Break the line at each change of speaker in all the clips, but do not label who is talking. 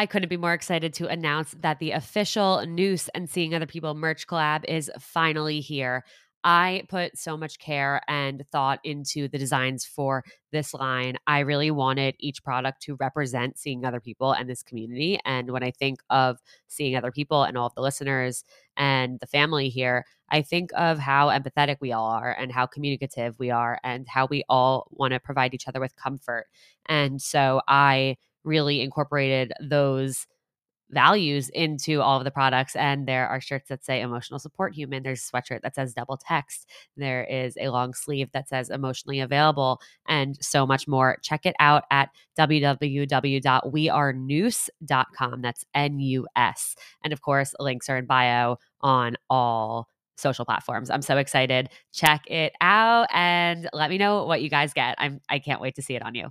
I couldn't be more excited to announce that the official Noose and Seeing Other People merch collab is finally here. I put so much care and thought into the designs for this line. I really wanted each product to represent seeing other people and this community. And when I think of seeing other people and all of the listeners and the family here, I think of how empathetic we all are and how communicative we are and how we all want to provide each other with comfort. And so I really incorporated those values into all of the products. And there are shirts that say emotional support human. There's a sweatshirt that says double text. There is a long sleeve that says emotionally available and so much more. Check it out at www.wearenoose.com. That's N U S. And of course, links are in bio on all social platforms. I'm so excited. Check it out and let me know what you guys get. I'm I can't wait to see it on you.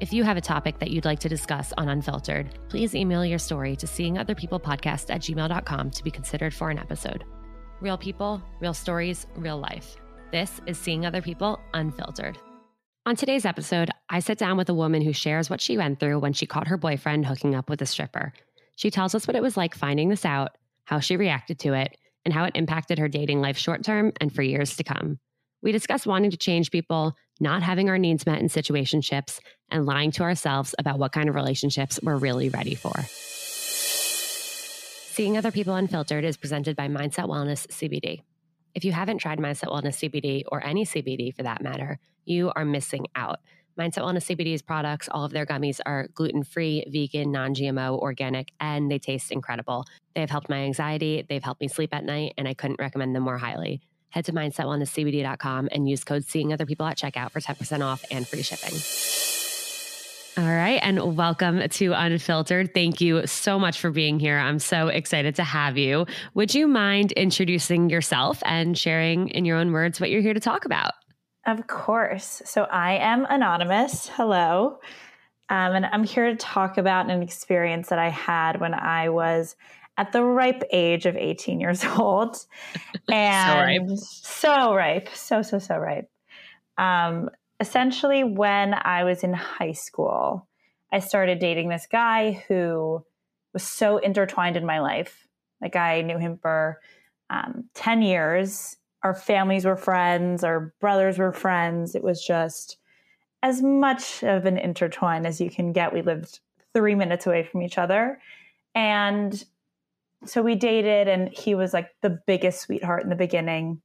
If you have a topic that you'd like to discuss on Unfiltered, please email your story to seeingotherpeoplepodcast at gmail.com to be considered for an episode. Real people, real stories, real life. This is Seeing Other People Unfiltered. On today's episode, I sit down with a woman who shares what she went through when she caught her boyfriend hooking up with a stripper. She tells us what it was like finding this out, how she reacted to it, and how it impacted her dating life short term and for years to come. We discuss wanting to change people, not having our needs met in situationships, and lying to ourselves about what kind of relationships we're really ready for. Seeing Other People Unfiltered is presented by Mindset Wellness CBD. If you haven't tried Mindset Wellness CBD or any CBD for that matter, you are missing out. Mindset Wellness CBD's products, all of their gummies are gluten free, vegan, non GMO, organic, and they taste incredible. They have helped my anxiety, they've helped me sleep at night, and I couldn't recommend them more highly head to mindsetwellnesscbd.com and use code seeing other people at checkout for 10% off and free shipping. All right. And welcome to Unfiltered. Thank you so much for being here. I'm so excited to have you. Would you mind introducing yourself and sharing in your own words what you're here to talk about?
Of course. So I am Anonymous. Hello. Um, and I'm here to talk about an experience that I had when I was at the ripe age of 18 years old. And so ripe. So ripe. So, so, so ripe. Um, essentially, when I was in high school, I started dating this guy who was so intertwined in my life. Like, I knew him for um, 10 years. Our families were friends, our brothers were friends. It was just as much of an intertwine as you can get. We lived three minutes away from each other. And so we dated and he was like the biggest sweetheart in the beginning.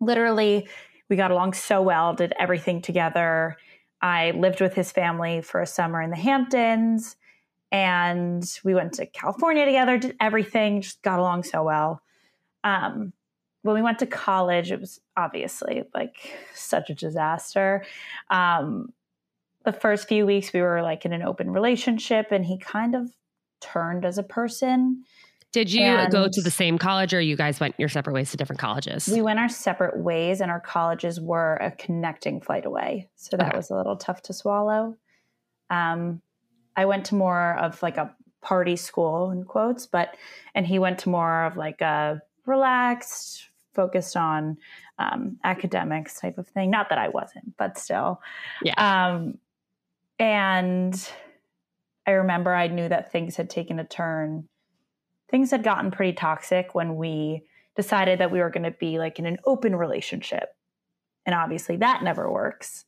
Literally we got along so well did everything together. I lived with his family for a summer in the hamptons and we went to california together did everything just got along so well. Um, when we went to college it was obviously like such a disaster. Um, the first few weeks we were like in an open relationship and he kind of turned as a person
did you and go to the same college or you guys went your separate ways to different colleges?
We went our separate ways and our colleges were a connecting flight away. So that okay. was a little tough to swallow. Um, I went to more of like a party school in quotes, but, and he went to more of like a relaxed, focused on um, academics type of thing. Not that I wasn't, but still.
Yeah.
Um, and I remember I knew that things had taken a turn things had gotten pretty toxic when we decided that we were going to be like in an open relationship. And obviously that never works.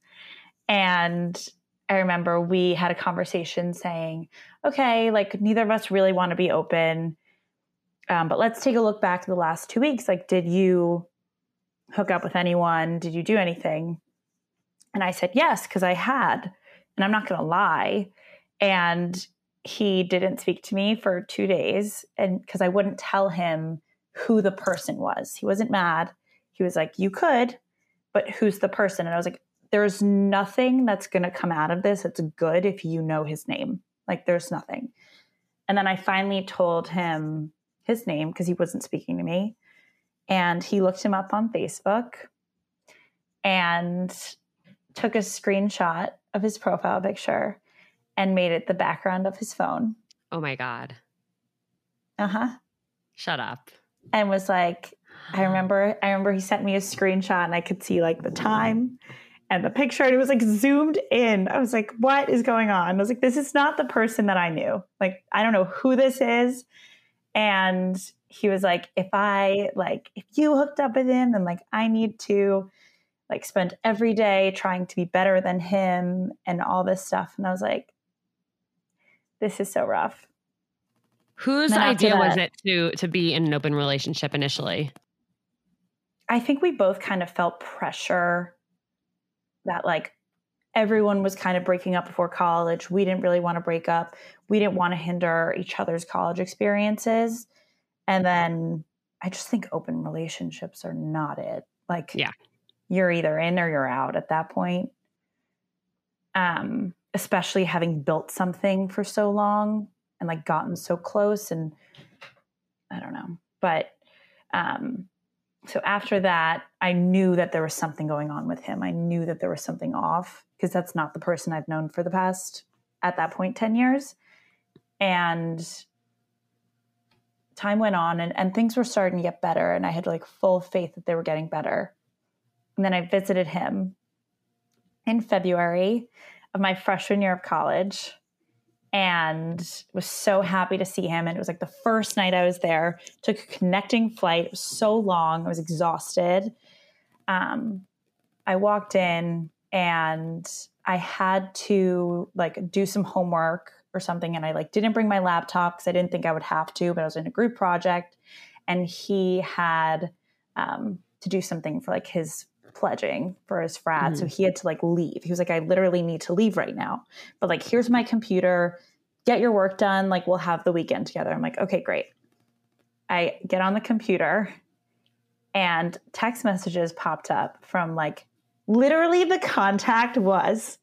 And I remember we had a conversation saying, okay, like neither of us really want to be open. Um, but let's take a look back to the last two weeks. Like, did you hook up with anyone? Did you do anything? And I said, yes, because I had. And I'm not going to lie. And he didn't speak to me for two days and because i wouldn't tell him who the person was. He wasn't mad. He was like you could but who's the person? And i was like there's nothing that's going to come out of this that's good if you know his name. Like there's nothing. And then i finally told him his name because he wasn't speaking to me. And he looked him up on Facebook and took a screenshot of his profile picture and made it the background of his phone.
Oh my God.
Uh huh.
Shut up.
And was like, I remember, I remember he sent me a screenshot and I could see like the time and the picture and it was like zoomed in. I was like, what is going on? I was like, this is not the person that I knew. Like, I don't know who this is. And he was like, if I like, if you hooked up with him, then like I need to like spend every day trying to be better than him and all this stuff. And I was like, this is so rough.
Whose idea that, was it to to be in an open relationship initially?
I think we both kind of felt pressure that like everyone was kind of breaking up before college. We didn't really want to break up. We didn't want to hinder each other's college experiences. And then I just think open relationships are not it. Like
yeah.
you're either in or you're out at that point. Um especially having built something for so long and like gotten so close and I don't know. But um so after that, I knew that there was something going on with him. I knew that there was something off because that's not the person I've known for the past at that point 10 years. And time went on and, and things were starting to get better and I had like full faith that they were getting better. And then I visited him in February of my freshman year of college and was so happy to see him. And it was like the first night I was there, took a connecting flight. It was so long, I was exhausted. Um, I walked in and I had to like do some homework or something. And I like didn't bring my laptop because I didn't think I would have to, but I was in a group project and he had um, to do something for like his pledging for his frat. Mm-hmm. So he had to like leave. He was like, I literally need to leave right now. But like, here's my computer. Get your work done. Like, we'll have the weekend together. I'm like, okay, great. I get on the computer and text messages popped up from like literally the contact was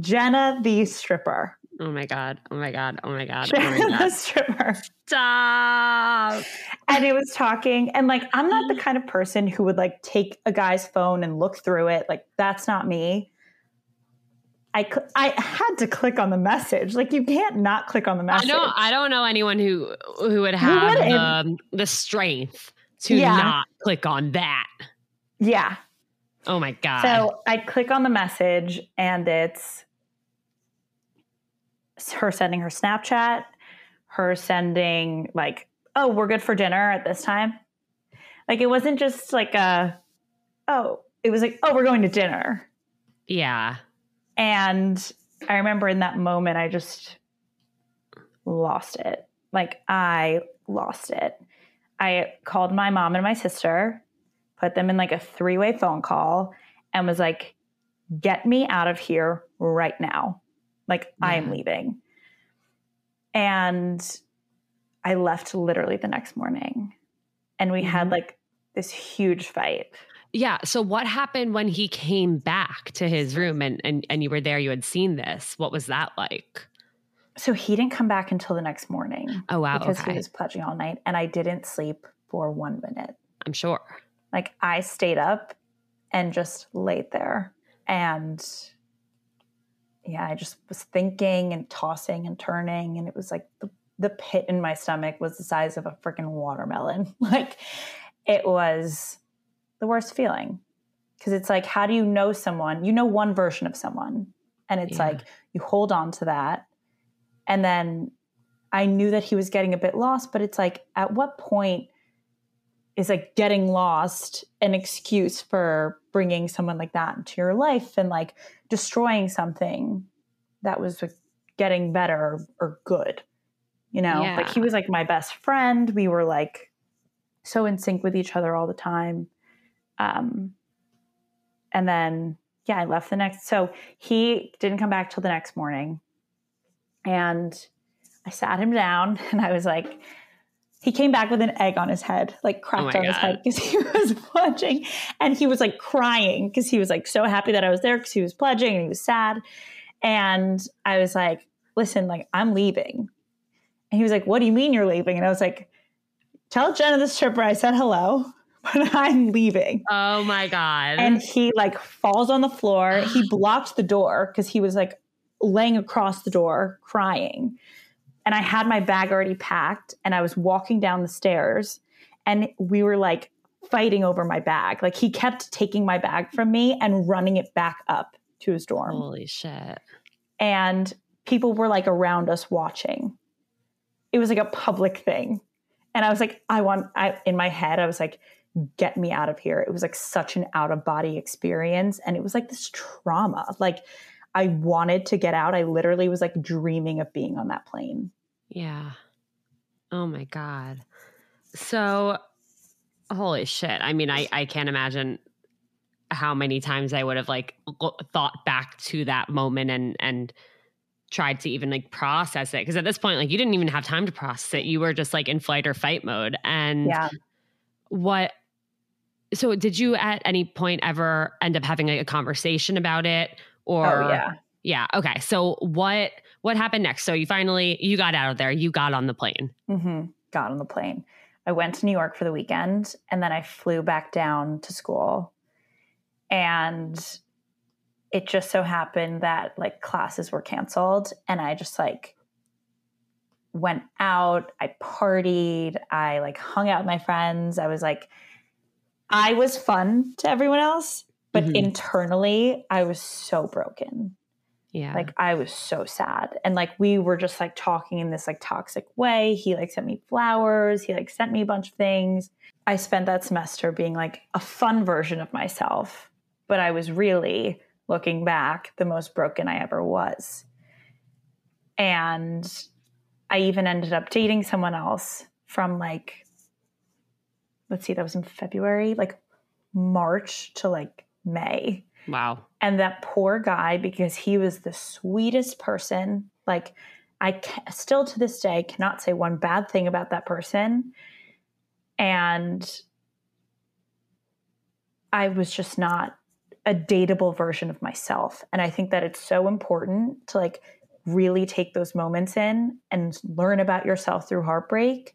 Jenna the stripper.
Oh my god! Oh my god! Oh my god! Oh my god!
the stripper.
Stop.
And it was talking, and like I'm not the kind of person who would like take a guy's phone and look through it. Like that's not me. I cl- I had to click on the message. Like you can't not click on the message.
I don't. I don't know anyone who who would have the, um, the strength to yeah. not click on that.
Yeah.
Oh my god.
So I click on the message, and it's her sending her Snapchat, her sending like, "Oh, we're good for dinner at this time." Like it wasn't just like a, "Oh," it was like, "Oh, we're going to dinner."
Yeah.
And I remember in that moment, I just lost it. Like I lost it. I called my mom and my sister, put them in like a three way phone call, and was like, get me out of here right now. Like, yeah. I am leaving. And I left literally the next morning. And we mm-hmm. had like this huge fight.
Yeah. So what happened when he came back to his room and, and, and you were there, you had seen this? What was that like?
So he didn't come back until the next morning.
Oh wow.
Because
okay.
he was pledging all night and I didn't sleep for one minute.
I'm sure.
Like I stayed up and just laid there. And yeah, I just was thinking and tossing and turning, and it was like the, the pit in my stomach was the size of a freaking watermelon. like it was the worst feeling because it's like, how do you know someone? You know one version of someone, and it's yeah. like you hold on to that, and then I knew that he was getting a bit lost, but it's like, at what point is like getting lost an excuse for bringing someone like that into your life and like destroying something that was like getting better or, or good you know? Yeah. like he was like my best friend. We were like so in sync with each other all the time. Um and then yeah i left the next so he didn't come back till the next morning. And i sat him down and i was like he came back with an egg on his head, like oh cracked oh on God. his head because he was pledging. And he was like crying because he was like so happy that I was there because he was pledging and he was sad. And I was like, listen, like I'm leaving. And he was like, what do you mean you're leaving? And I was like, tell Jenna the stripper I said hello, but I'm leaving.
Oh my God.
And he like falls on the floor. he blocked the door because he was like laying across the door crying. And I had my bag already packed and I was walking down the stairs and we were like fighting over my bag. Like he kept taking my bag from me and running it back up to his dorm.
Holy shit.
And people were like around us watching. It was like a public thing. And I was like, I want, I, in my head, I was like, get me out of here. It was like such an out of body experience. And it was like this trauma. Like I wanted to get out. I literally was like dreaming of being on that plane.
Yeah. Oh my God. So, holy shit. I mean, I, I can't imagine how many times I would have like thought back to that moment and, and, tried to even like process it because at this point like you didn't even have time to process it you were just like in flight or fight mode and
yeah.
what so did you at any point ever end up having like a conversation about it or
oh, yeah
yeah okay so what what happened next so you finally you got out of there you got on the plane
mm-hmm. got on the plane i went to new york for the weekend and then i flew back down to school and it just so happened that like classes were canceled and I just like went out, I partied, I like hung out with my friends. I was like I was fun to everyone else, but mm-hmm. internally I was so broken.
Yeah.
Like I was so sad. And like we were just like talking in this like toxic way. He like sent me flowers, he like sent me a bunch of things. I spent that semester being like a fun version of myself, but I was really looking back, the most broken I ever was. And I even ended up dating someone else from like, let's see, that was in February, like March to like May.
Wow.
And that poor guy, because he was the sweetest person, like, I still to this day cannot say one bad thing about that person. And I was just not a dateable version of myself. And I think that it's so important to like really take those moments in and learn about yourself through heartbreak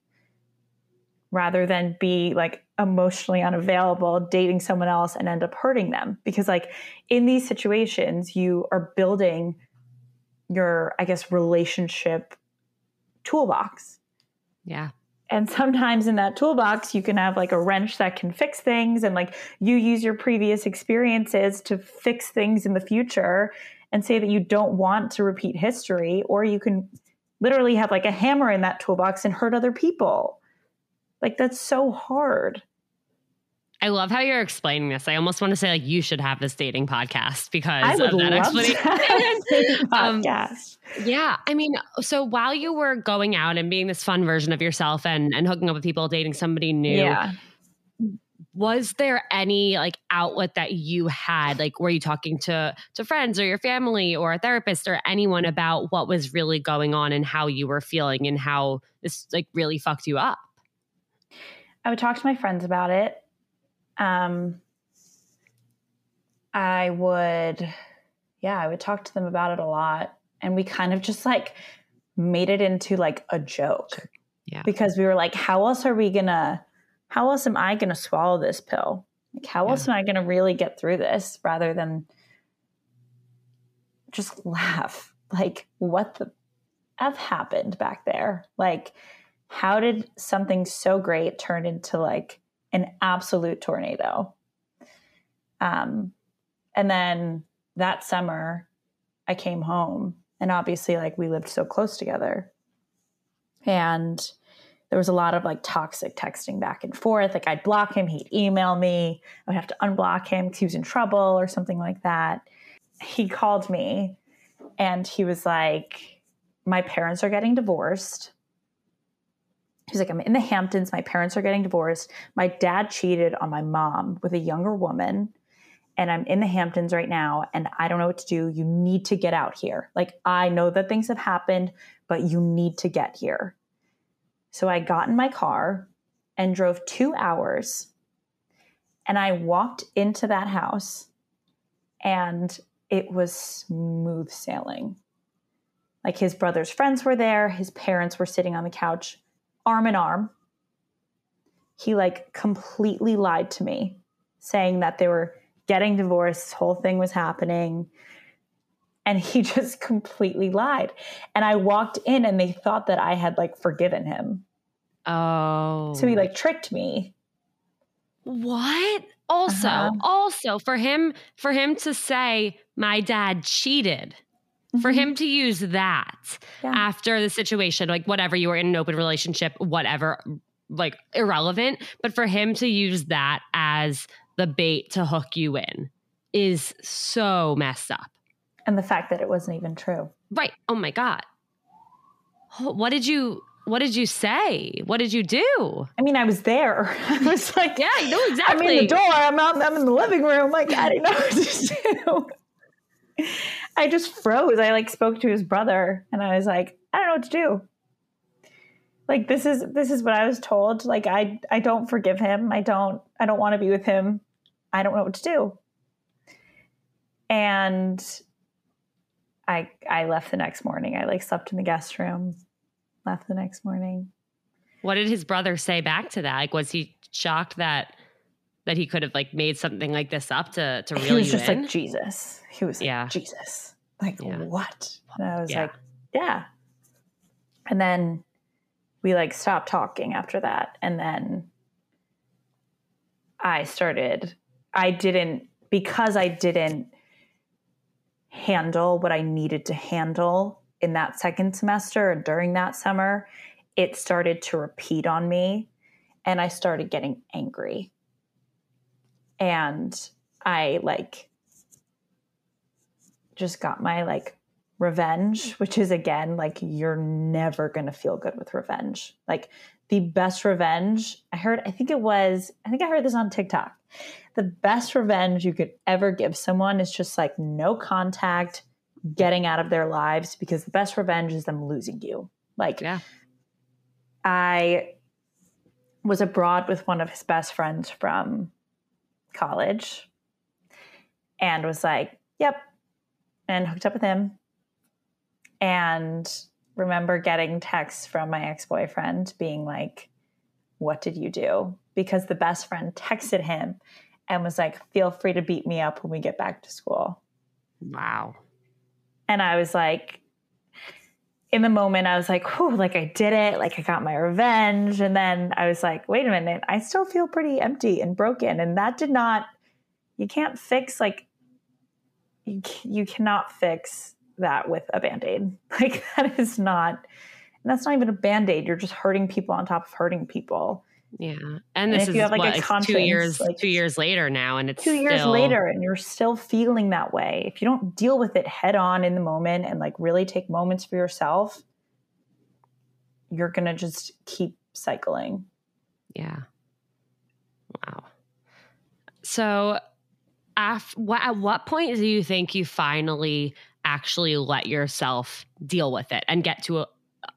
rather than be like emotionally unavailable dating someone else and end up hurting them. Because like in these situations you are building your i guess relationship toolbox.
Yeah.
And sometimes in that toolbox you can have like a wrench that can fix things and like you use your previous experiences to fix things in the future and say that you don't want to repeat history or you can literally have like a hammer in that toolbox and hurt other people like that's so hard
I love how you're explaining this. I almost want to say like you should have this dating podcast because of that explanation.
um, podcast.
Yeah, I mean, so while you were going out and being this fun version of yourself and and hooking up with people, dating somebody new,
yeah.
was there any like outlet that you had? Like, were you talking to to friends or your family or a therapist or anyone about what was really going on and how you were feeling and how this like really fucked you up?
I would talk to my friends about it um, I would, yeah, I would talk to them about it a lot. And we kind of just like made it into like a joke.
Yeah.
Because we were like, how else are we gonna, how else am I gonna swallow this pill? Like, how yeah. else am I gonna really get through this rather than just laugh? Like, what the F happened back there? Like, how did something so great turn into like an absolute tornado. Um, and then that summer, I came home, and obviously, like we lived so close together, and there was a lot of like toxic texting back and forth. Like I'd block him, he'd email me, I would have to unblock him because he was in trouble or something like that. He called me, and he was like, "My parents are getting divorced." He's like, I'm in the Hamptons. My parents are getting divorced. My dad cheated on my mom with a younger woman. And I'm in the Hamptons right now and I don't know what to do. You need to get out here. Like, I know that things have happened, but you need to get here. So I got in my car and drove two hours. And I walked into that house and it was smooth sailing. Like his brother's friends were there, his parents were sitting on the couch arm in arm. he like completely lied to me, saying that they were getting divorced, whole thing was happening. And he just completely lied. And I walked in and they thought that I had like forgiven him.
Oh.
So he like tricked me.
What? Also, uh-huh. also for him for him to say my dad cheated. Mm-hmm. For him to use that yeah. after the situation, like whatever you were in an open relationship, whatever, like irrelevant, but for him to use that as the bait to hook you in is so messed up.
And the fact that it wasn't even true.
Right. Oh my God. What did you what did you say? What did you do?
I mean, I was there. I was like,
yeah, I know exactly.
I'm in the door. I'm out. I'm in the living room. Like, I didn't know what to do. I just froze. I like spoke to his brother, and I was like, I don't know what to do. Like this is this is what I was told. Like I I don't forgive him. I don't I don't want to be with him. I don't know what to do. And I I left the next morning. I like slept in the guest room left the next morning.
What did his brother say back to that? Like, was he shocked that that he could have like made something like this up to to really.
he was just
in?
like Jesus. He was like, yeah. Jesus. Like yeah. what? And I was yeah. like, yeah. And then we like stopped talking after that, and then I started. I didn't because I didn't handle what I needed to handle in that second semester or during that summer, it started to repeat on me and I started getting angry. And I like just got my like revenge, which is again like you're never going to feel good with revenge. Like the best revenge, I heard I think it was I think I heard this on TikTok. The best revenge you could ever give someone is just like no contact, getting out of their lives because the best revenge is them losing you. Like, yeah. I was abroad with one of his best friends from college and was like, yep, and hooked up with him. And remember getting texts from my ex boyfriend being like, what did you do? Because the best friend texted him and was like, feel free to beat me up when we get back to school.
Wow.
And I was like, in the moment, I was like, whew, like I did it, like I got my revenge. And then I was like, wait a minute, I still feel pretty empty and broken. And that did not, you can't fix, like, you, you cannot fix that with a band aid. Like, that is not, and that's not even a band aid. You're just hurting people on top of hurting people.
Yeah, and this is have like, what, like two years, like, two years later now, and it's
two
still...
years later, and you're still feeling that way. If you don't deal with it head on in the moment and like really take moments for yourself, you're gonna just keep cycling.
Yeah. Wow. So, af- what, at what point do you think you finally actually let yourself deal with it and get to a,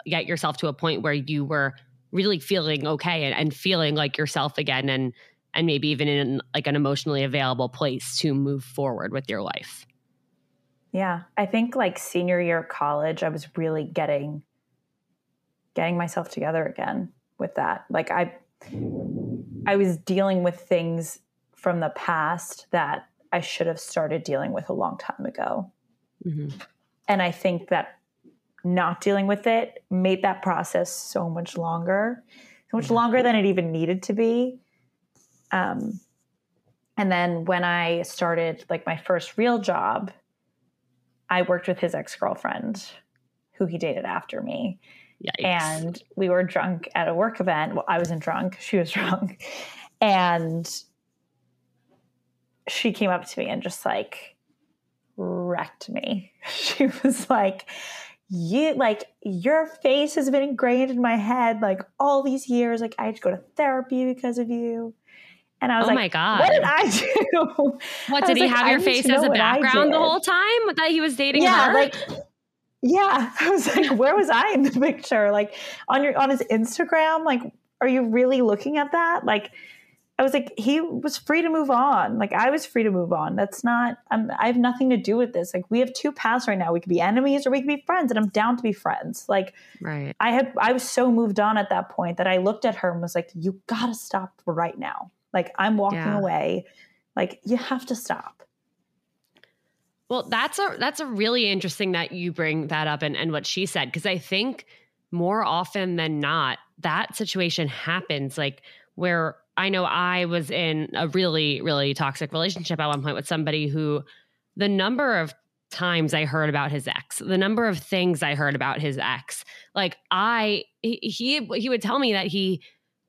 get yourself to a point where you were really feeling okay and, and feeling like yourself again and and maybe even in like an emotionally available place to move forward with your life.
Yeah, I think like senior year of college, I was really getting getting myself together again with that. Like I I was dealing with things from the past that I should have started dealing with a long time ago. Mm-hmm. And I think that not dealing with it made that process so much longer, so much longer than it even needed to be. Um, and then when I started like my first real job, I worked with his ex girlfriend, who he dated after me. Yikes. And we were drunk at a work event. Well, I wasn't drunk, she was drunk. And she came up to me and just like wrecked me. She was like, you like your face has been ingrained in my head like all these years. Like i had to go to therapy because of you. And i was
oh
like
my god
what did i do?
What did he like, have your face as a background the whole time that he was dating
yeah
her?
like yeah. I was like where was i in the picture? Like on your on his instagram like are you really looking at that? Like I was like, he was free to move on. Like I was free to move on. That's not. I'm, I have nothing to do with this. Like we have two paths right now. We could be enemies or we could be friends, and I'm down to be friends. Like
right.
I had. I was so moved on at that point that I looked at her and was like, "You got to stop right now. Like I'm walking yeah. away. Like you have to stop."
Well, that's a that's a really interesting that you bring that up and, and what she said because I think more often than not that situation happens like where I know I was in a really really toxic relationship at one point with somebody who the number of times I heard about his ex, the number of things I heard about his ex, like I he he, would tell me that he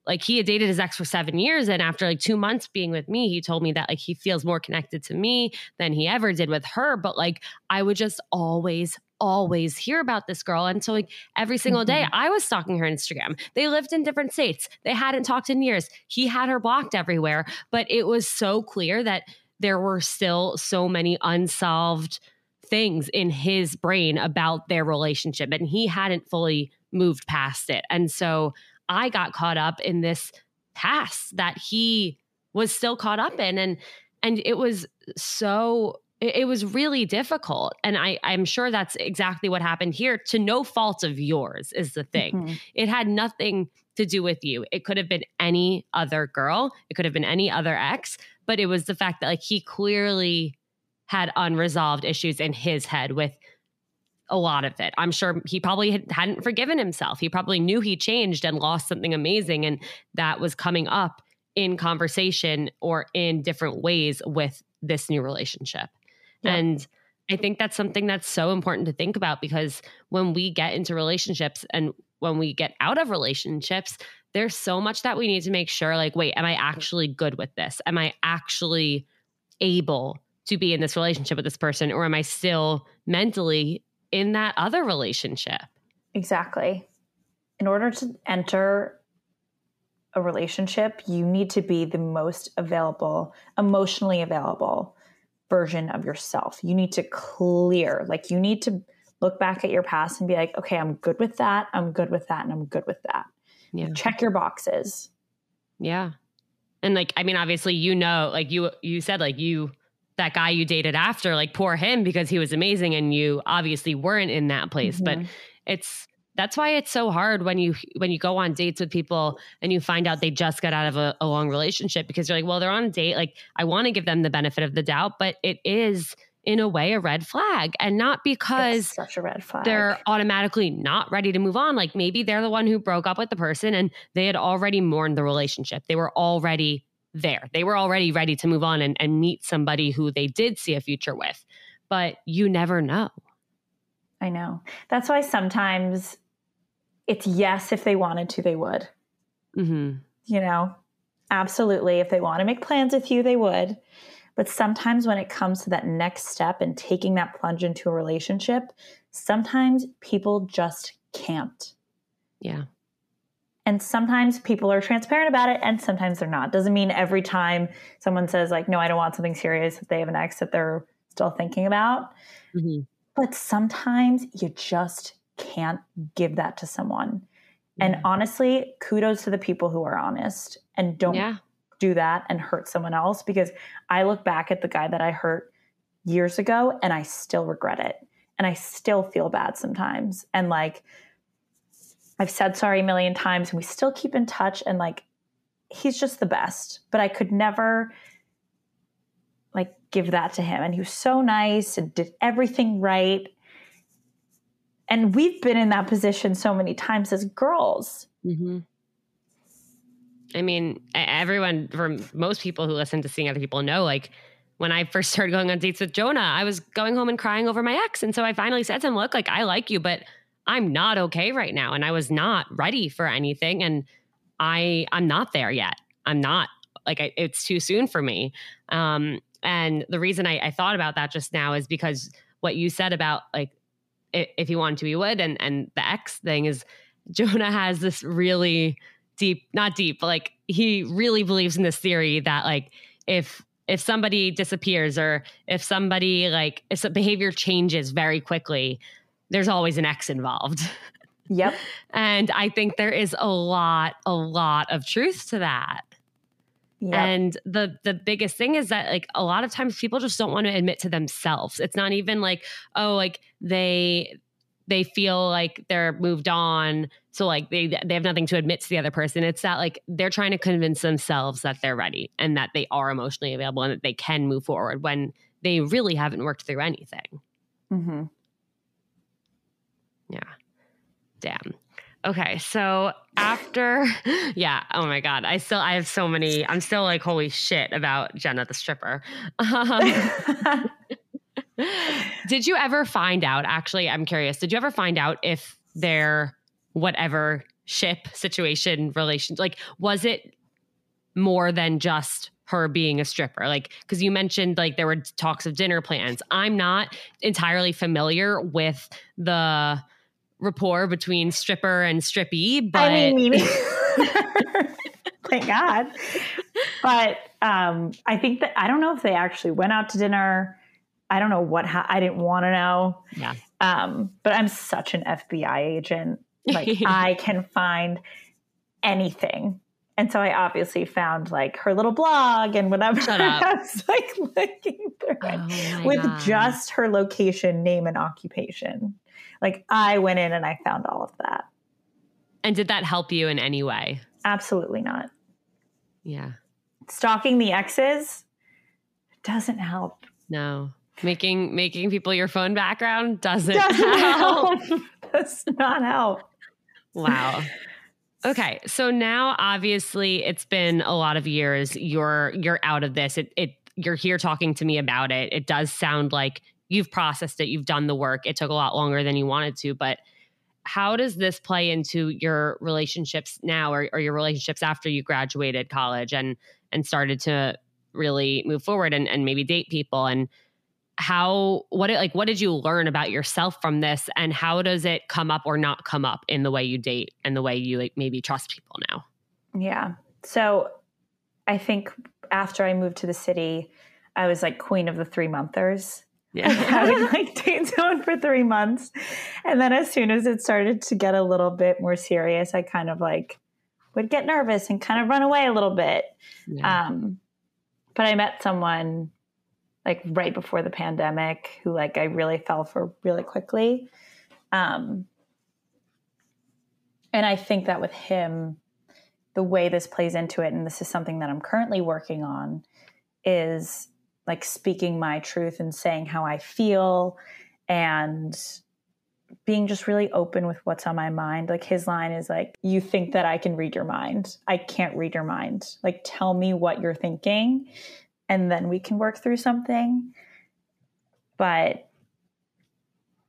like he had dated his ex for seven years and after like two months being with me he told me that like he feels more connected to me than he ever did with her but like i would just always always hear about this girl and so like every single day. Mm-hmm. i was stalking her instagram. They lived in different states. They hadn't talked in years. He had her blocked everywhere. But it was so clear that there were still so many unsolved things in his brain about their relationship and he hadn't fully moved past it. And so I got caught up in this past that he was still caught up in and and it was so it, was really difficult and I, i'm sure that's exactly what happened here to no fault of yours is the thing mm-hmm. it had nothing to do with you it could have been any other girl it could have been any other ex but it was the fact that like he clearly had unresolved issues in his head with a lot of it. I'm sure he probably hadn't forgiven himself. He probably knew he changed and lost something amazing. And that was coming up in conversation or in different ways with this new relationship. Yeah. And I think that's something that's so important to think about because when we get into relationships and when we get out of relationships, there's so much that we need to make sure like, wait, am I actually good with this? Am I actually able to be in this relationship with this person? Or am I still mentally in that other relationship.
Exactly. In order to enter a relationship, you need to be the most available, emotionally available version of yourself. You need to clear, like, you need to look back at your past and be like, okay, I'm good with that. I'm good with that. And I'm good with that. Yeah. Check your boxes.
Yeah. And like, I mean, obviously, you know, like you, you said, like, you, that guy you dated after, like poor him because he was amazing and you obviously weren't in that place. Mm-hmm. But it's that's why it's so hard when you when you go on dates with people and you find out they just got out of a, a long relationship because you're like, well, they're on a date. Like I want to give them the benefit of the doubt, but it is in a way a red flag and not because
it's such a red flag
they're automatically not ready to move on like maybe they're the one who broke up with the person and they had already mourned the relationship they were already there. They were already ready to move on and, and meet somebody who they did see a future with. But you never know.
I know. That's why sometimes it's yes, if they wanted to, they would. Mm-hmm. You know, absolutely. If they want to make plans with you, they would. But sometimes when it comes to that next step and taking that plunge into a relationship, sometimes people just can't.
Yeah.
And sometimes people are transparent about it and sometimes they're not. Doesn't mean every time someone says, like, no, I don't want something serious, that they have an ex that they're still thinking about. Mm-hmm. But sometimes you just can't give that to someone. Yeah. And honestly, kudos to the people who are honest and don't yeah. do that and hurt someone else because I look back at the guy that I hurt years ago and I still regret it. And I still feel bad sometimes. And like, I've said sorry a million times and we still keep in touch and like he's just the best. But I could never like give that to him. And he was so nice and did everything right. And we've been in that position so many times as girls. Mm-hmm.
I mean, everyone, for most people who listen to seeing other people know, like when I first started going on dates with Jonah, I was going home and crying over my ex. And so I finally said to him, look, like I like you, but I'm not okay right now and I was not ready for anything and I I'm not there yet. I'm not like I, it's too soon for me. Um, and the reason I, I thought about that just now is because what you said about like if he wanted to, he would. And and the ex thing is Jonah has this really deep, not deep, but like he really believes in this theory that like if if somebody disappears or if somebody like if behavior changes very quickly, there's always an ex involved.
Yep.
and I think there is a lot, a lot of truth to that. Yep. And the the biggest thing is that like a lot of times people just don't want to admit to themselves. It's not even like, oh, like they they feel like they're moved on so like they they have nothing to admit to the other person it's that like they're trying to convince themselves that they're ready and that they are emotionally available and that they can move forward when they really haven't worked through anything mm-hmm. yeah damn okay so after yeah oh my god i still i have so many i'm still like holy shit about jenna the stripper um, did you ever find out? Actually, I'm curious. Did you ever find out if their whatever ship situation relation like was it more than just her being a stripper like because you mentioned like there were talks of dinner plans i'm not entirely familiar with the rapport between stripper and strippy but I mean,
thank god but um i think that i don't know if they actually went out to dinner I don't know what ha- I didn't want to know. Yeah. Um, but I'm such an FBI agent. Like I can find anything. And so I obviously found like her little blog and whatever. Shut up. I was like looking through oh it with God. just her location, name, and occupation. Like I went in and I found all of that.
And did that help you in any way?
Absolutely not.
Yeah.
Stalking the exes doesn't help.
No. Making making people your phone background doesn't, doesn't help.
help. Does not help.
Wow. Okay, so now obviously it's been a lot of years. You're you're out of this. It it you're here talking to me about it. It does sound like you've processed it. You've done the work. It took a lot longer than you wanted to, but how does this play into your relationships now or, or your relationships after you graduated college and and started to really move forward and, and maybe date people and how what it, like what did you learn about yourself from this and how does it come up or not come up in the way you date and the way you like maybe trust people now?
Yeah. So i think after i moved to the city i was like queen of the three monthers. Yeah. I would like date someone for three months. And then as soon as it started to get a little bit more serious i kind of like would get nervous and kind of run away a little bit. Yeah. um but i met someone like right before the pandemic who like I really fell for really quickly. Um, and I think that with him, the way this plays into it, and this is something that I'm currently working on, is like speaking my truth and saying how I feel and being just really open with what's on my mind. Like his line is like, You think that I can read your mind. I can't read your mind. Like, tell me what you're thinking and then we can work through something. But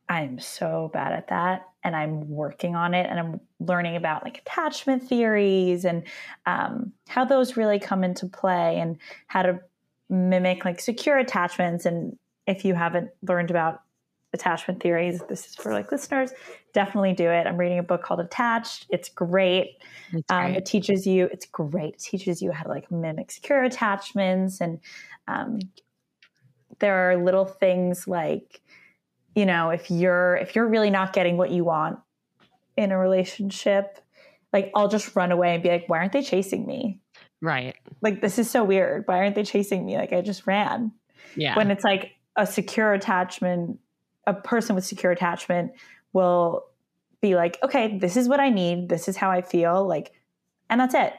I'm so bad at that and I'm working on it and I'm learning about like attachment theories and um, how those really come into play and how to mimic like secure attachments. And if you haven't learned about attachment theories, this is for like listeners, definitely do it. I'm reading a book called Attached. It's great. Um, it teaches you, it's great. It teaches you how to like mimic secure attachments. And um, there are little things like, you know, if you're if you're really not getting what you want in a relationship, like I'll just run away and be like, why aren't they chasing me?
Right.
Like this is so weird. Why aren't they chasing me? Like I just ran.
Yeah.
When it's like a secure attachment, a person with secure attachment will be like, okay, this is what I need. This is how I feel. Like, and that's it.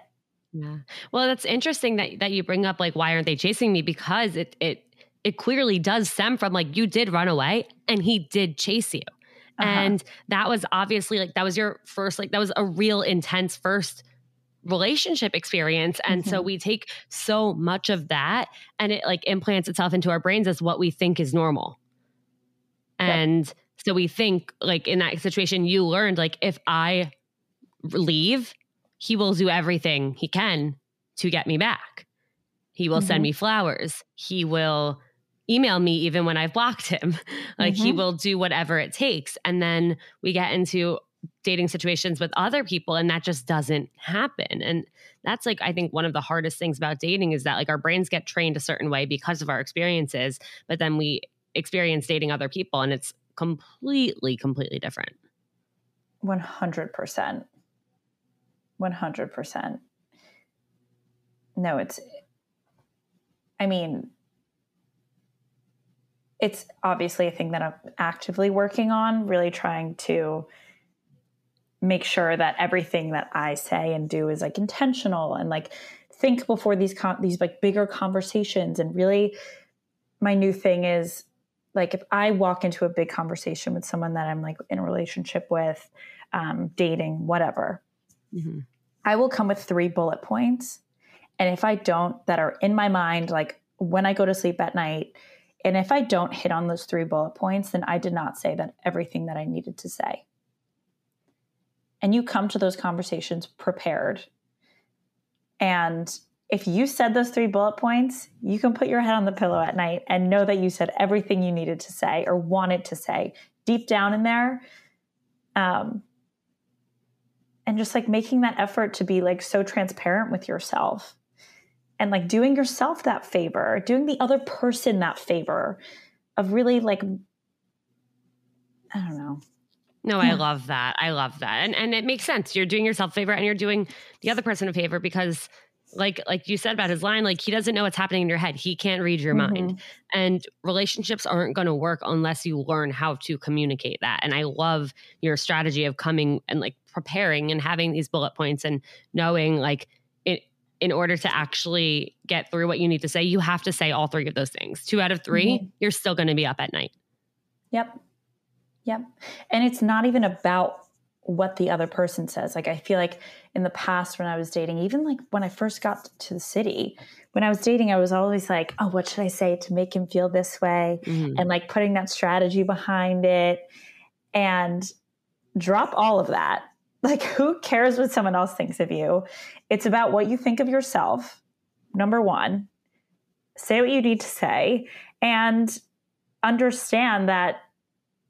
Yeah. Well, that's interesting that that you bring up like why aren't they chasing me because it it it clearly does stem from like you did run away and he did chase you. Uh-huh. And that was obviously like that was your first like that was a real intense first relationship experience and mm-hmm. so we take so much of that and it like implants itself into our brains as what we think is normal. And yep. so we think like in that situation you learned like if I leave he will do everything he can to get me back. He will mm-hmm. send me flowers. He will email me even when I've blocked him. like mm-hmm. he will do whatever it takes. And then we get into dating situations with other people and that just doesn't happen. And that's like I think one of the hardest things about dating is that like our brains get trained a certain way because of our experiences, but then we experience dating other people and it's completely completely different.
100%. 100%. No, it's I mean, it's obviously a thing that I'm actively working on, really trying to make sure that everything that I say and do is like intentional and like think before these con- these like bigger conversations and really my new thing is like if I walk into a big conversation with someone that I'm like in a relationship with, um, dating, whatever, mm-hmm. I will come with three bullet points. And if I don't, that are in my mind, like when I go to sleep at night, and if I don't hit on those three bullet points, then I did not say that everything that I needed to say. And you come to those conversations prepared. And if you said those three bullet points, you can put your head on the pillow at night and know that you said everything you needed to say or wanted to say deep down in there. Um, and just like making that effort to be like so transparent with yourself and like doing yourself that favor, doing the other person that favor of really like, I don't know.
No. I love that. I love that. And and it makes sense. You're doing yourself a favor and you're doing the other person a favor because like like you said about his line like he doesn't know what's happening in your head he can't read your mm-hmm. mind and relationships aren't going to work unless you learn how to communicate that and i love your strategy of coming and like preparing and having these bullet points and knowing like in order to actually get through what you need to say, you have to say all three of those things. Two out of 3 you mm-hmm. you're still going to be up at night.
Yep. Yep. And it's not even about what the other person says. Like, I feel like in the past when I was dating, even like when I first got to the city, when I was dating, I was always like, oh, what should I say to make him feel this way? Mm-hmm. And like putting that strategy behind it and drop all of that like, who cares what someone else thinks of you? It's about what you think of yourself, number one. Say what you need to say and understand that,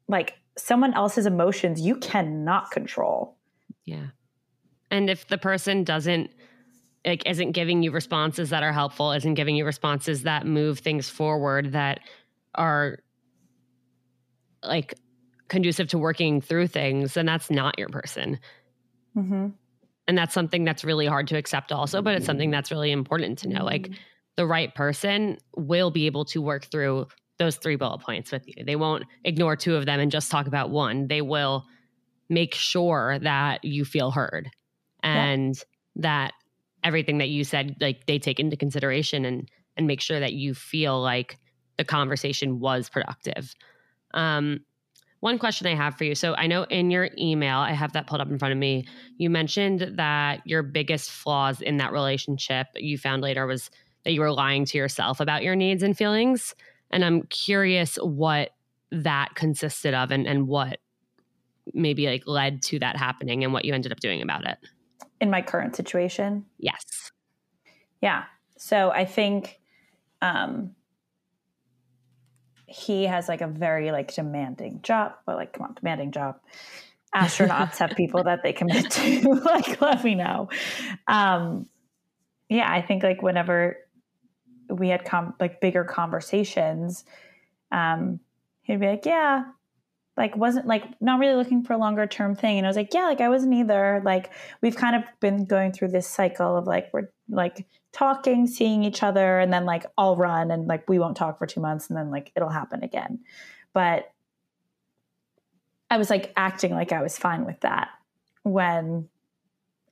like, someone else's emotions you cannot control.
Yeah. And if the person doesn't, like, isn't giving you responses that are helpful, isn't giving you responses that move things forward, that are like conducive to working through things, then that's not your person. Mm-hmm. And that's something that's really hard to accept, also, but it's something that's really important to know. Mm-hmm. Like the right person will be able to work through those three bullet points with you. They won't ignore two of them and just talk about one. They will make sure that you feel heard and that everything that you said like they take into consideration and and make sure that you feel like the conversation was productive. Um one question I have for you. So I know in your email, I have that pulled up in front of me. You mentioned that your biggest flaws in that relationship you found later was that you were lying to yourself about your needs and feelings. And I'm curious what that consisted of and, and what maybe like led to that happening and what you ended up doing about it.
In my current situation?
Yes.
Yeah. So I think um he has like a very like demanding job, but like come on, demanding job. Astronauts have people that they commit to. like, let me know. Um, yeah, I think like whenever we had com- like bigger conversations, um, he'd be like, "Yeah, like wasn't like not really looking for a longer term thing. And i was like yeah like i wasn't either. Like we've kind of been going through this cycle of like we're like talking seeing each other and then like i'll run and like we won't talk for two months and then like it'll happen again. But i was like acting like i was fine with that when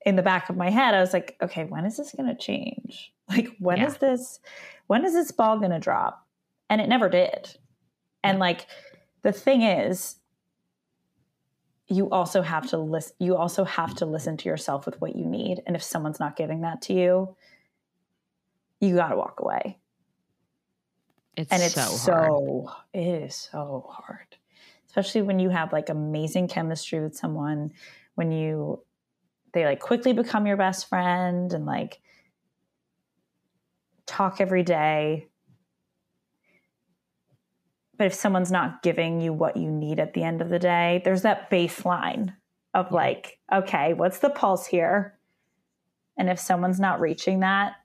in the back of my head i was like okay when is this going to change? Like when yeah. is this when is this ball going to drop? And it never did. And like the thing is you also have to listen you also have to listen to yourself with what you need. And if someone's not giving that to you you got to walk away.
It's and it's so, so hard.
it is so hard. Especially when you have like amazing chemistry with someone when you they like quickly become your best friend and like talk every day but if someone's not giving you what you need at the end of the day, there's that baseline of like, okay, what's the pulse here? And if someone's not reaching that,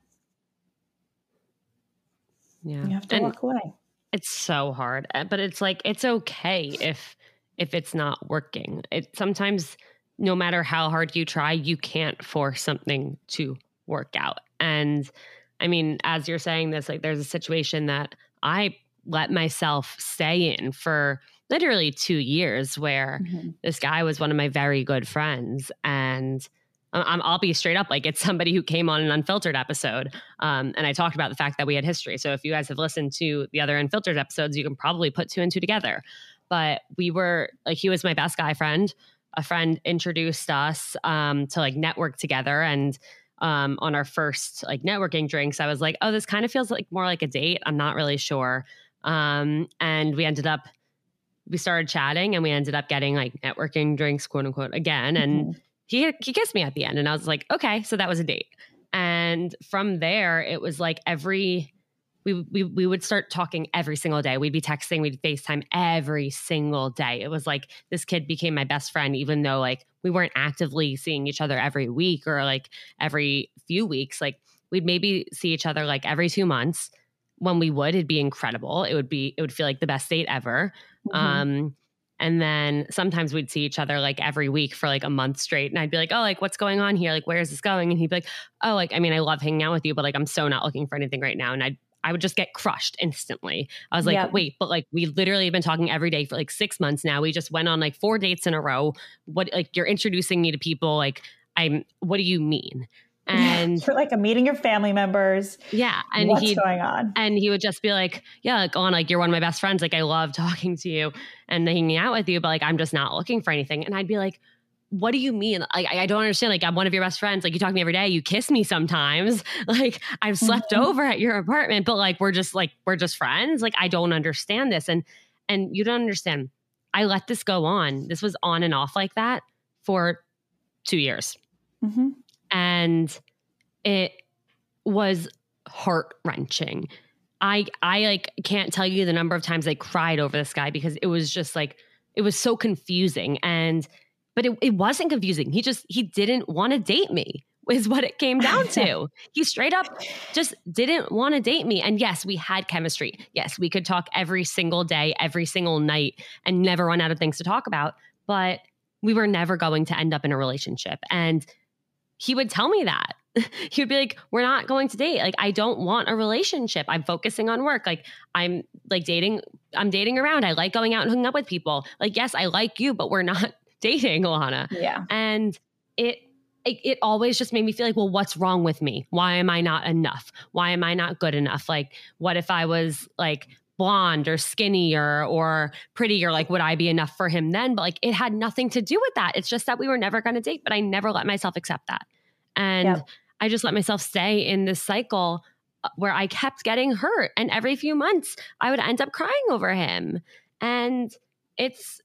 yeah,
you have to and walk away.
It's so hard, uh, but it's like it's okay if if it's not working. It sometimes no matter how hard you try, you can't force something to work out. And I mean, as you're saying this, like there's a situation that I let myself stay in for literally two years where mm-hmm. this guy was one of my very good friends and I'm, I'll be straight up like it's somebody who came on an unfiltered episode. Um, and I talked about the fact that we had history. So if you guys have listened to the other unfiltered episodes, you can probably put two and two together. But we were like, he was my best guy friend. A friend introduced us um, to like network together. And um, on our first like networking drinks, I was like, oh, this kind of feels like more like a date. I'm not really sure. Um, and we ended up, we started chatting and we ended up getting like networking drinks, quote unquote, again. And mm-hmm he he kissed me at the end and I was like, okay, so that was a date. And from there, it was like every we, we we would start talking every single day. We'd be texting, we'd FaceTime every single day. It was like this kid became my best friend, even though like we weren't actively seeing each other every week or like every few weeks. Like we'd maybe see each other like every two months. When we would, it'd be incredible. It would be it would feel like the best date ever. Mm-hmm. Um, and then sometimes we'd see each other like every week for like a month straight. And I'd be like, oh, like, what's going on here? Like, where is this going? And he'd be like, oh, like, I mean, I love hanging out with you, but like, I'm so not looking for anything right now. And I'd, I would just get crushed instantly. I was like, wait, but like, we literally have been talking every day for like six months now. We just went on like four dates in a row. What, like, you're introducing me to people. Like, I'm, what do you mean?
And you're like I'm meeting your family members.
Yeah,
and what's going on?
And he would just be like, "Yeah, like on, like you're one of my best friends. Like I love talking to you and hanging out with you, but like I'm just not looking for anything." And I'd be like, "What do you mean? Like I don't understand. Like I'm one of your best friends. Like you talk to me every day. You kiss me sometimes. Like I've slept mm-hmm. over at your apartment, but like we're just like we're just friends. Like I don't understand this, and and you don't understand. I let this go on. This was on and off like that for two years." Mm-hmm and it was heart wrenching. I I like can't tell you the number of times I cried over this guy because it was just like it was so confusing and but it, it wasn't confusing. He just he didn't want to date me is what it came down to. he straight up just didn't want to date me. And yes, we had chemistry. Yes, we could talk every single day, every single night and never run out of things to talk about, but we were never going to end up in a relationship. And he would tell me that. he would be like, We're not going to date. Like, I don't want a relationship. I'm focusing on work. Like, I'm like dating, I'm dating around. I like going out and hooking up with people. Like, yes, I like you, but we're not dating, Alana.
Yeah.
And it, it, it always just made me feel like, well, what's wrong with me? Why am I not enough? Why am I not good enough? Like, what if I was like blonde or skinny or or pretty like would I be enough for him then? But like it had nothing to do with that. It's just that we were never going to date, but I never let myself accept that. And yep. I just let myself stay in this cycle uh, where I kept getting hurt and every few months I would end up crying over him. And it's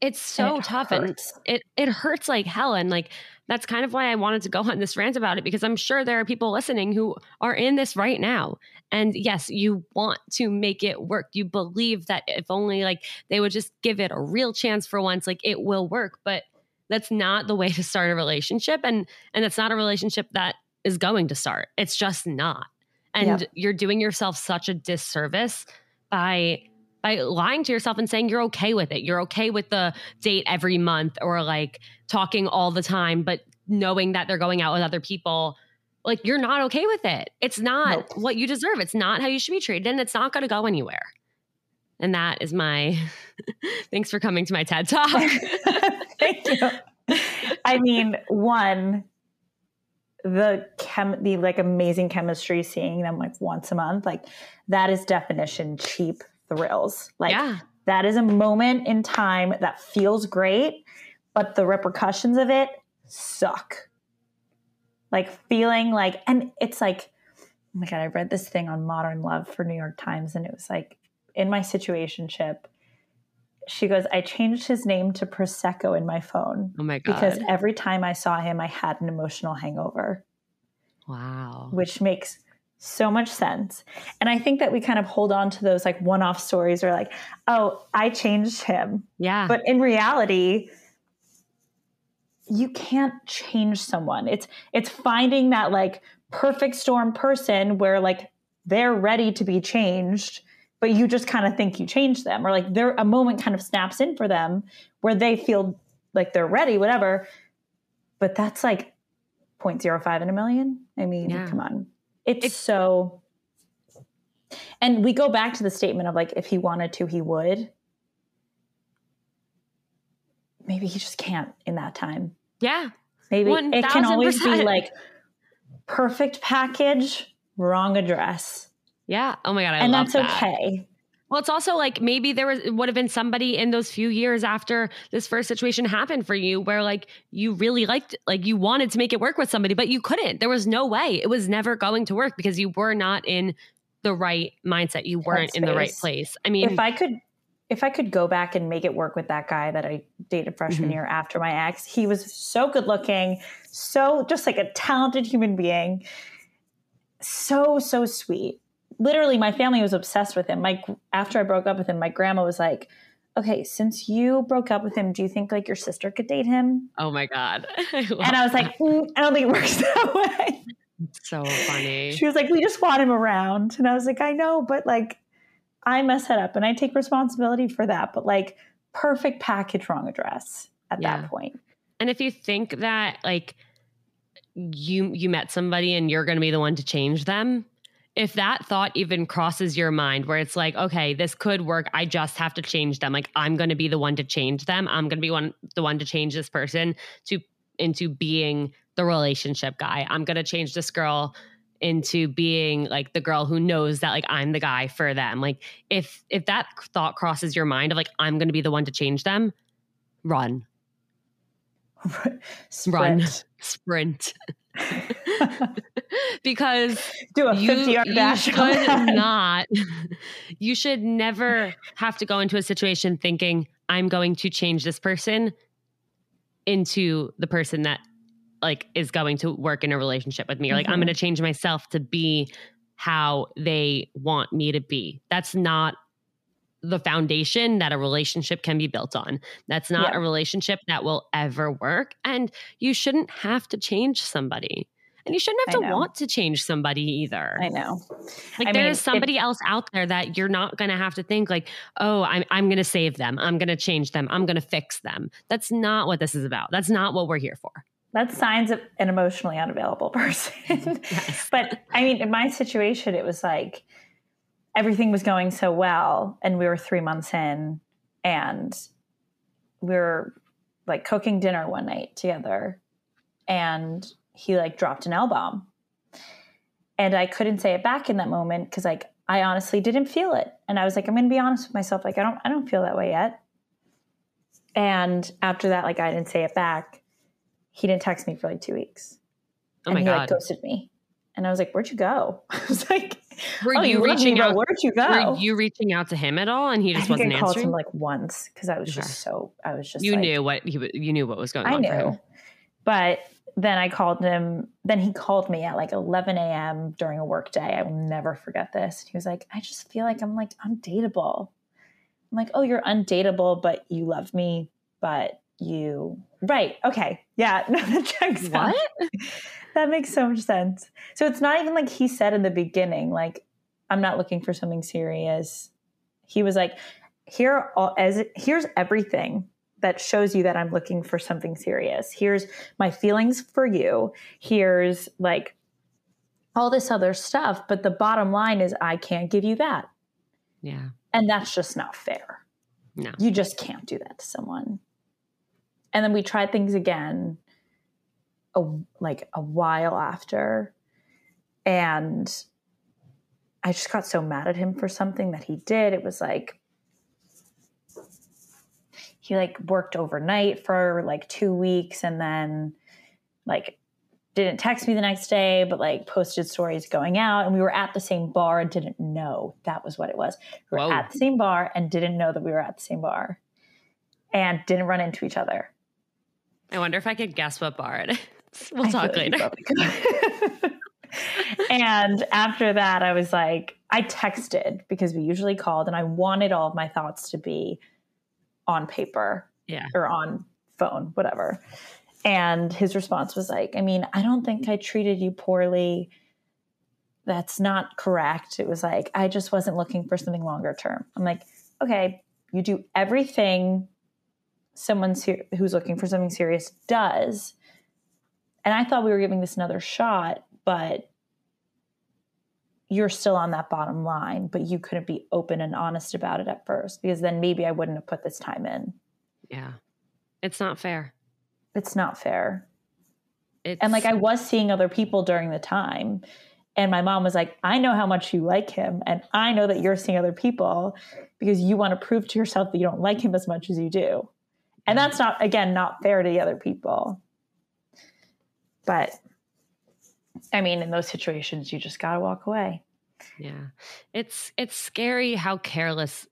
it's so it tough hurts. and it it hurts like hell and like that's kind of why I wanted to go on this rant about it because I'm sure there are people listening who are in this right now. And yes, you want to make it work. You believe that if only like they would just give it a real chance for once, like it will work. But that's not the way to start a relationship. And and it's not a relationship that is going to start. It's just not. And you're doing yourself such a disservice by by lying to yourself and saying you're okay with it. You're okay with the date every month or like talking all the time, but knowing that they're going out with other people. Like you're not okay with it. It's not nope. what you deserve. It's not how you should be treated, and it's not going to go anywhere. And that is my thanks for coming to my TED talk.
Thank you. I mean, one, the chem the like amazing chemistry seeing them like once a month like that is definition cheap thrills. Like yeah. that is a moment in time that feels great, but the repercussions of it suck. Like feeling like, and it's like, oh my God, I read this thing on modern love for New York Times, and it was like, in my situationship, she goes, I changed his name to Prosecco in my phone.
Oh my God.
Because every time I saw him, I had an emotional hangover.
Wow.
Which makes so much sense. And I think that we kind of hold on to those like one off stories or like, oh, I changed him.
Yeah.
But in reality, you can't change someone. It's it's finding that like perfect storm person where like they're ready to be changed, but you just kind of think you changed them or like there a moment kind of snaps in for them where they feel like they're ready, whatever. But that's like 0.05 in a million. I mean, yeah. come on It's, it's so and we go back to the statement of like if he wanted to, he would. Maybe he just can't in that time.
Yeah.
Maybe 1, it can always be like perfect package, wrong address.
Yeah. Oh my god, I
and
that's
that. okay.
Well, it's also like maybe there was would have been somebody in those few years after this first situation happened for you where like you really liked like you wanted to make it work with somebody but you couldn't. There was no way. It was never going to work because you were not in the right mindset. You weren't in the right place. I mean,
if I could if I could go back and make it work with that guy that I dated freshman mm-hmm. year after my ex, he was so good looking, so just like a talented human being, so so sweet literally my family was obsessed with him. My after I broke up with him, my grandma was like, "Okay, since you broke up with him, do you think like your sister could date him?"
Oh my god!
I and I was like, mm, "I don't think it works that way."
So funny.
She was like, "We just want him around," and I was like, "I know, but like, I mess it up, and I take responsibility for that." But like, perfect package, wrong address at yeah. that point.
And if you think that like you you met somebody and you're going to be the one to change them if that thought even crosses your mind where it's like okay this could work i just have to change them. Like i'm going to be the one to change them. I'm going to be one the one to change this person to into being the relationship guy. I'm going to change this girl into being like the girl who knows that like i'm the guy for them. Like if if that thought crosses your mind of like i'm going to be the one to change them run. Run. Sprint because
do a 50 yard dash
you should not you should never have to go into a situation thinking i'm going to change this person into the person that like is going to work in a relationship with me. Or like mm-hmm. i'm going to change myself to be how they want me to be. That's not the foundation that a relationship can be built on. That's not a relationship that will ever work. And you shouldn't have to change somebody. And you shouldn't have to want to change somebody either.
I know.
Like I there's mean, somebody else out there that you're not going to have to think like, "Oh, I'm I'm going to save them. I'm going to change them. I'm going to fix them." That's not what this is about. That's not what we're here for.
That's signs of an emotionally unavailable person. yes. But I mean, in my situation it was like everything was going so well and we were three months in and we were like cooking dinner one night together and he like dropped an l-bomb. And i couldn't say it back in that moment because like i honestly didn't feel it. And i was like i'm gonna be honest with myself like i don't i don't feel that way yet. And after that like i didn't say it back. He didn't text me for like two weeks.
Oh and my
he
God.
like ghosted me. And i was like where'd you go? I was like
were
oh,
you, you reaching out?
Where'd you go?
Were you reaching out to him at all, and he just
I
wasn't
I
called
answering? Him like once because I was just so I was just
you
like,
knew what he you knew what was going
I
on.
I knew, but then I called him. Then he called me at like 11 a.m. during a work day. I will never forget this. He was like, "I just feel like I'm like undateable." I'm like, "Oh, you're undateable, but you love me, but you right? Okay, yeah, no, that checks
what?"
that makes so much sense. So it's not even like he said in the beginning, like, I'm not looking for something serious. He was like, here all, as here's everything that shows you that I'm looking for something serious. Here's my feelings for you. Here's like all this other stuff, but the bottom line is I can't give you that.
Yeah.
And that's just not fair.
No.
You just can't do that to someone. And then we tried things again a, like a while after and I just got so mad at him for something that he did. It was like he like worked overnight for like 2 weeks and then like didn't text me the next day but like posted stories going out and we were at the same bar and didn't know that was what it was. We were Whoa. at the same bar and didn't know that we were at the same bar and didn't run into each other.
I wonder if I could guess what bar it is. We'll I talk later.
and after that, I was like, I texted because we usually called, and I wanted all of my thoughts to be on paper
yeah.
or on phone, whatever. And his response was like, I mean, I don't think I treated you poorly. That's not correct. It was like, I just wasn't looking for something longer term. I'm like, okay, you do everything someone ser- who's looking for something serious does. And I thought we were giving this another shot but you're still on that bottom line, but you couldn't be open and honest about it at first because then maybe I wouldn't have put this time in.
Yeah. It's not fair.
It's not fair.
It's,
And like I was seeing other people during the time. And my mom was like, I know how much you like him. And I know that you're seeing other people because you want to prove to yourself that you don't like him as much as you do. And that's not, again, not fair to the other people. But I mean, in those situations, you just got to walk away.
Yeah. It's it's scary how careless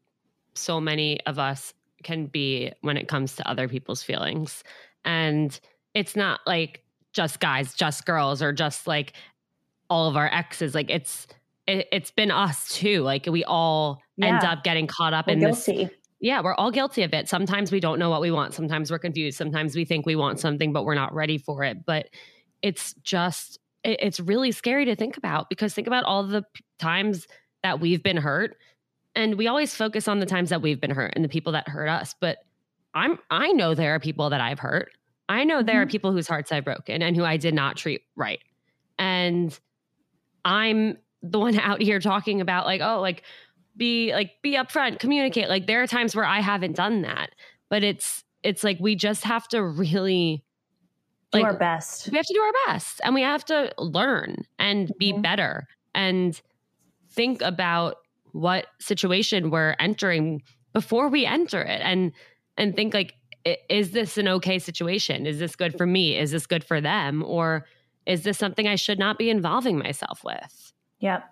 so many of us can be when it comes to other people's feelings. And it's not like just guys, just girls or just like all of our exes. Like it's it, has been us too. Like we all yeah. end up getting caught up
we're
in
guilty.
this yeah, we're all guilty of it. Sometimes we don't know what we want. Sometimes we're confused. Sometimes we think we want something, but we're not ready for it. But it's just it's really scary to think about because think about all the times that we've been hurt and we always focus on the times that we've been hurt and the people that hurt us but i'm i know there are people that i've hurt i know there mm-hmm. are people whose hearts i've broken and who i did not treat right and i'm the one out here talking about like oh like be like be upfront communicate like there are times where i haven't done that but it's it's like we just have to really
do like, our best.
We have to do our best and we have to learn and be mm-hmm. better and think about what situation we're entering before we enter it and and think like is this an okay situation? Is this good for me? Is this good for them or is this something I should not be involving myself with?
Yep.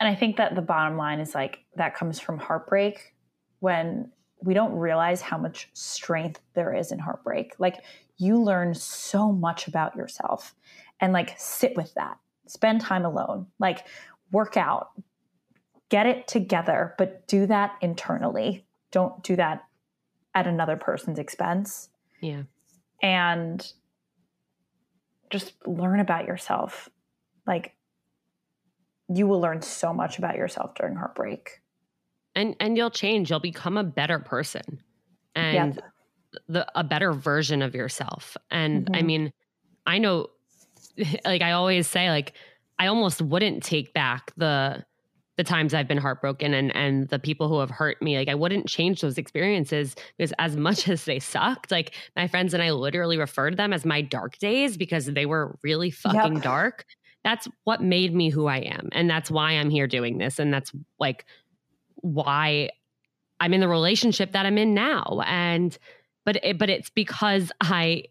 And I think that the bottom line is like that comes from heartbreak when we don't realize how much strength there is in heartbreak. Like you learn so much about yourself and like sit with that. Spend time alone. Like work out. Get it together, but do that internally. Don't do that at another person's expense.
Yeah.
And just learn about yourself. Like you will learn so much about yourself during heartbreak.
And and you'll change. You'll become a better person. And yep the a better version of yourself. And mm-hmm. I mean, I know like I always say like I almost wouldn't take back the the times I've been heartbroken and and the people who have hurt me. Like I wouldn't change those experiences because as much as they sucked, like my friends and I literally referred to them as my dark days because they were really fucking yep. dark. That's what made me who I am. And that's why I'm here doing this. And that's like why I'm in the relationship that I'm in now. And but it, but it's because I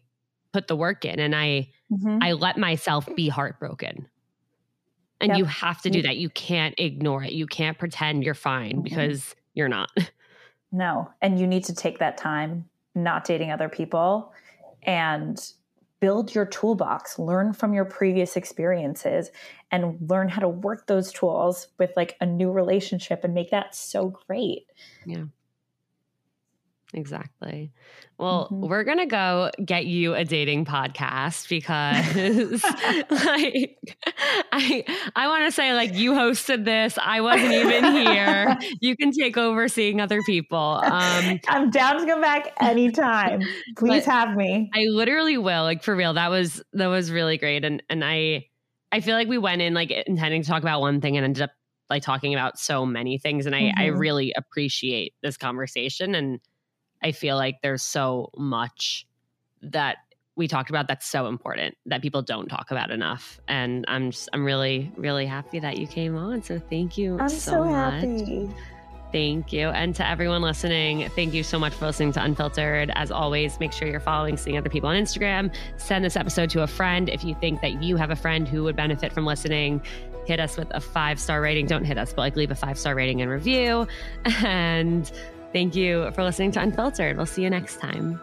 put the work in and I mm-hmm. I let myself be heartbroken. And yep. you have to do that. You can't ignore it. You can't pretend you're fine mm-hmm. because you're not.
No. And you need to take that time not dating other people and build your toolbox, learn from your previous experiences and learn how to work those tools with like a new relationship and make that so great.
Yeah. Exactly. Well, mm-hmm. we're going to go get you a dating podcast because like I I want to say like you hosted this. I wasn't even here. you can take over seeing other people. Um
I'm down to come back anytime. Please have me.
I literally will. Like for real. That was that was really great and and I I feel like we went in like intending to talk about one thing and ended up like talking about so many things and I mm-hmm. I really appreciate this conversation and I feel like there's so much that we talked about that's so important that people don't talk about enough. And I'm just, I'm really, really happy that you came on. So thank you
I'm
so,
so
much.
happy.
Thank you. And to everyone listening, thank you so much for listening to Unfiltered. As always, make sure you're following Seeing Other People on Instagram. Send this episode to a friend. If you think that you have a friend who would benefit from listening, hit us with a five star rating. Don't hit us, but like leave a five star rating and review. And Thank you for listening to Unfiltered. We'll see you next time.